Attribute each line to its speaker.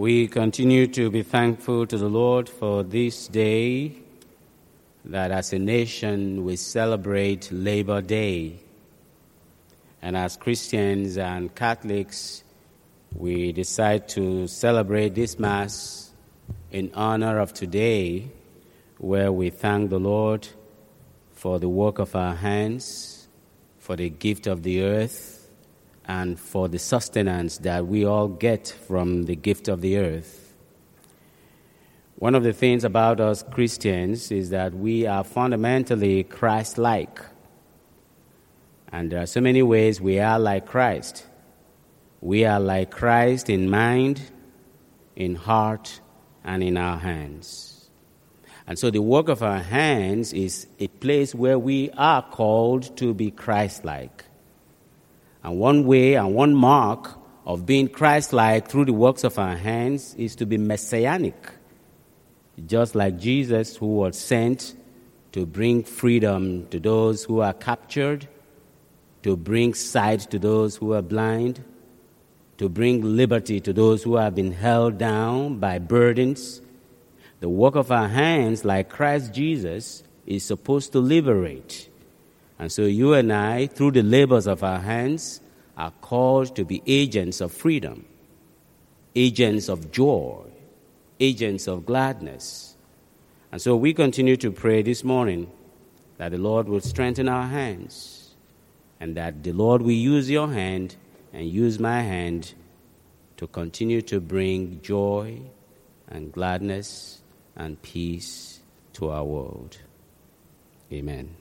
Speaker 1: We continue to be thankful to the Lord for this day that as a nation we celebrate Labor Day. And as Christians and Catholics, we decide to celebrate this Mass in honor of today, where we thank the Lord for the work of our hands, for the gift of the earth, and for the sustenance that we all get from the gift of the earth. One of the things about us Christians is that we are fundamentally Christ like. And there are so many ways we are like Christ. We are like Christ in mind, in heart, and in our hands. And so the work of our hands is a place where we are called to be Christ like. And one way and one mark of being Christ like through the works of our hands is to be messianic. Just like Jesus, who was sent to bring freedom to those who are captured, to bring sight to those who are blind, to bring liberty to those who have been held down by burdens. The work of our hands, like Christ Jesus, is supposed to liberate. And so you and I, through the labors of our hands, are called to be agents of freedom, agents of joy, agents of gladness. And so we continue to pray this morning that the Lord will strengthen our hands and that the Lord will use your hand and use my hand to continue to bring joy and gladness and peace to our world. Amen.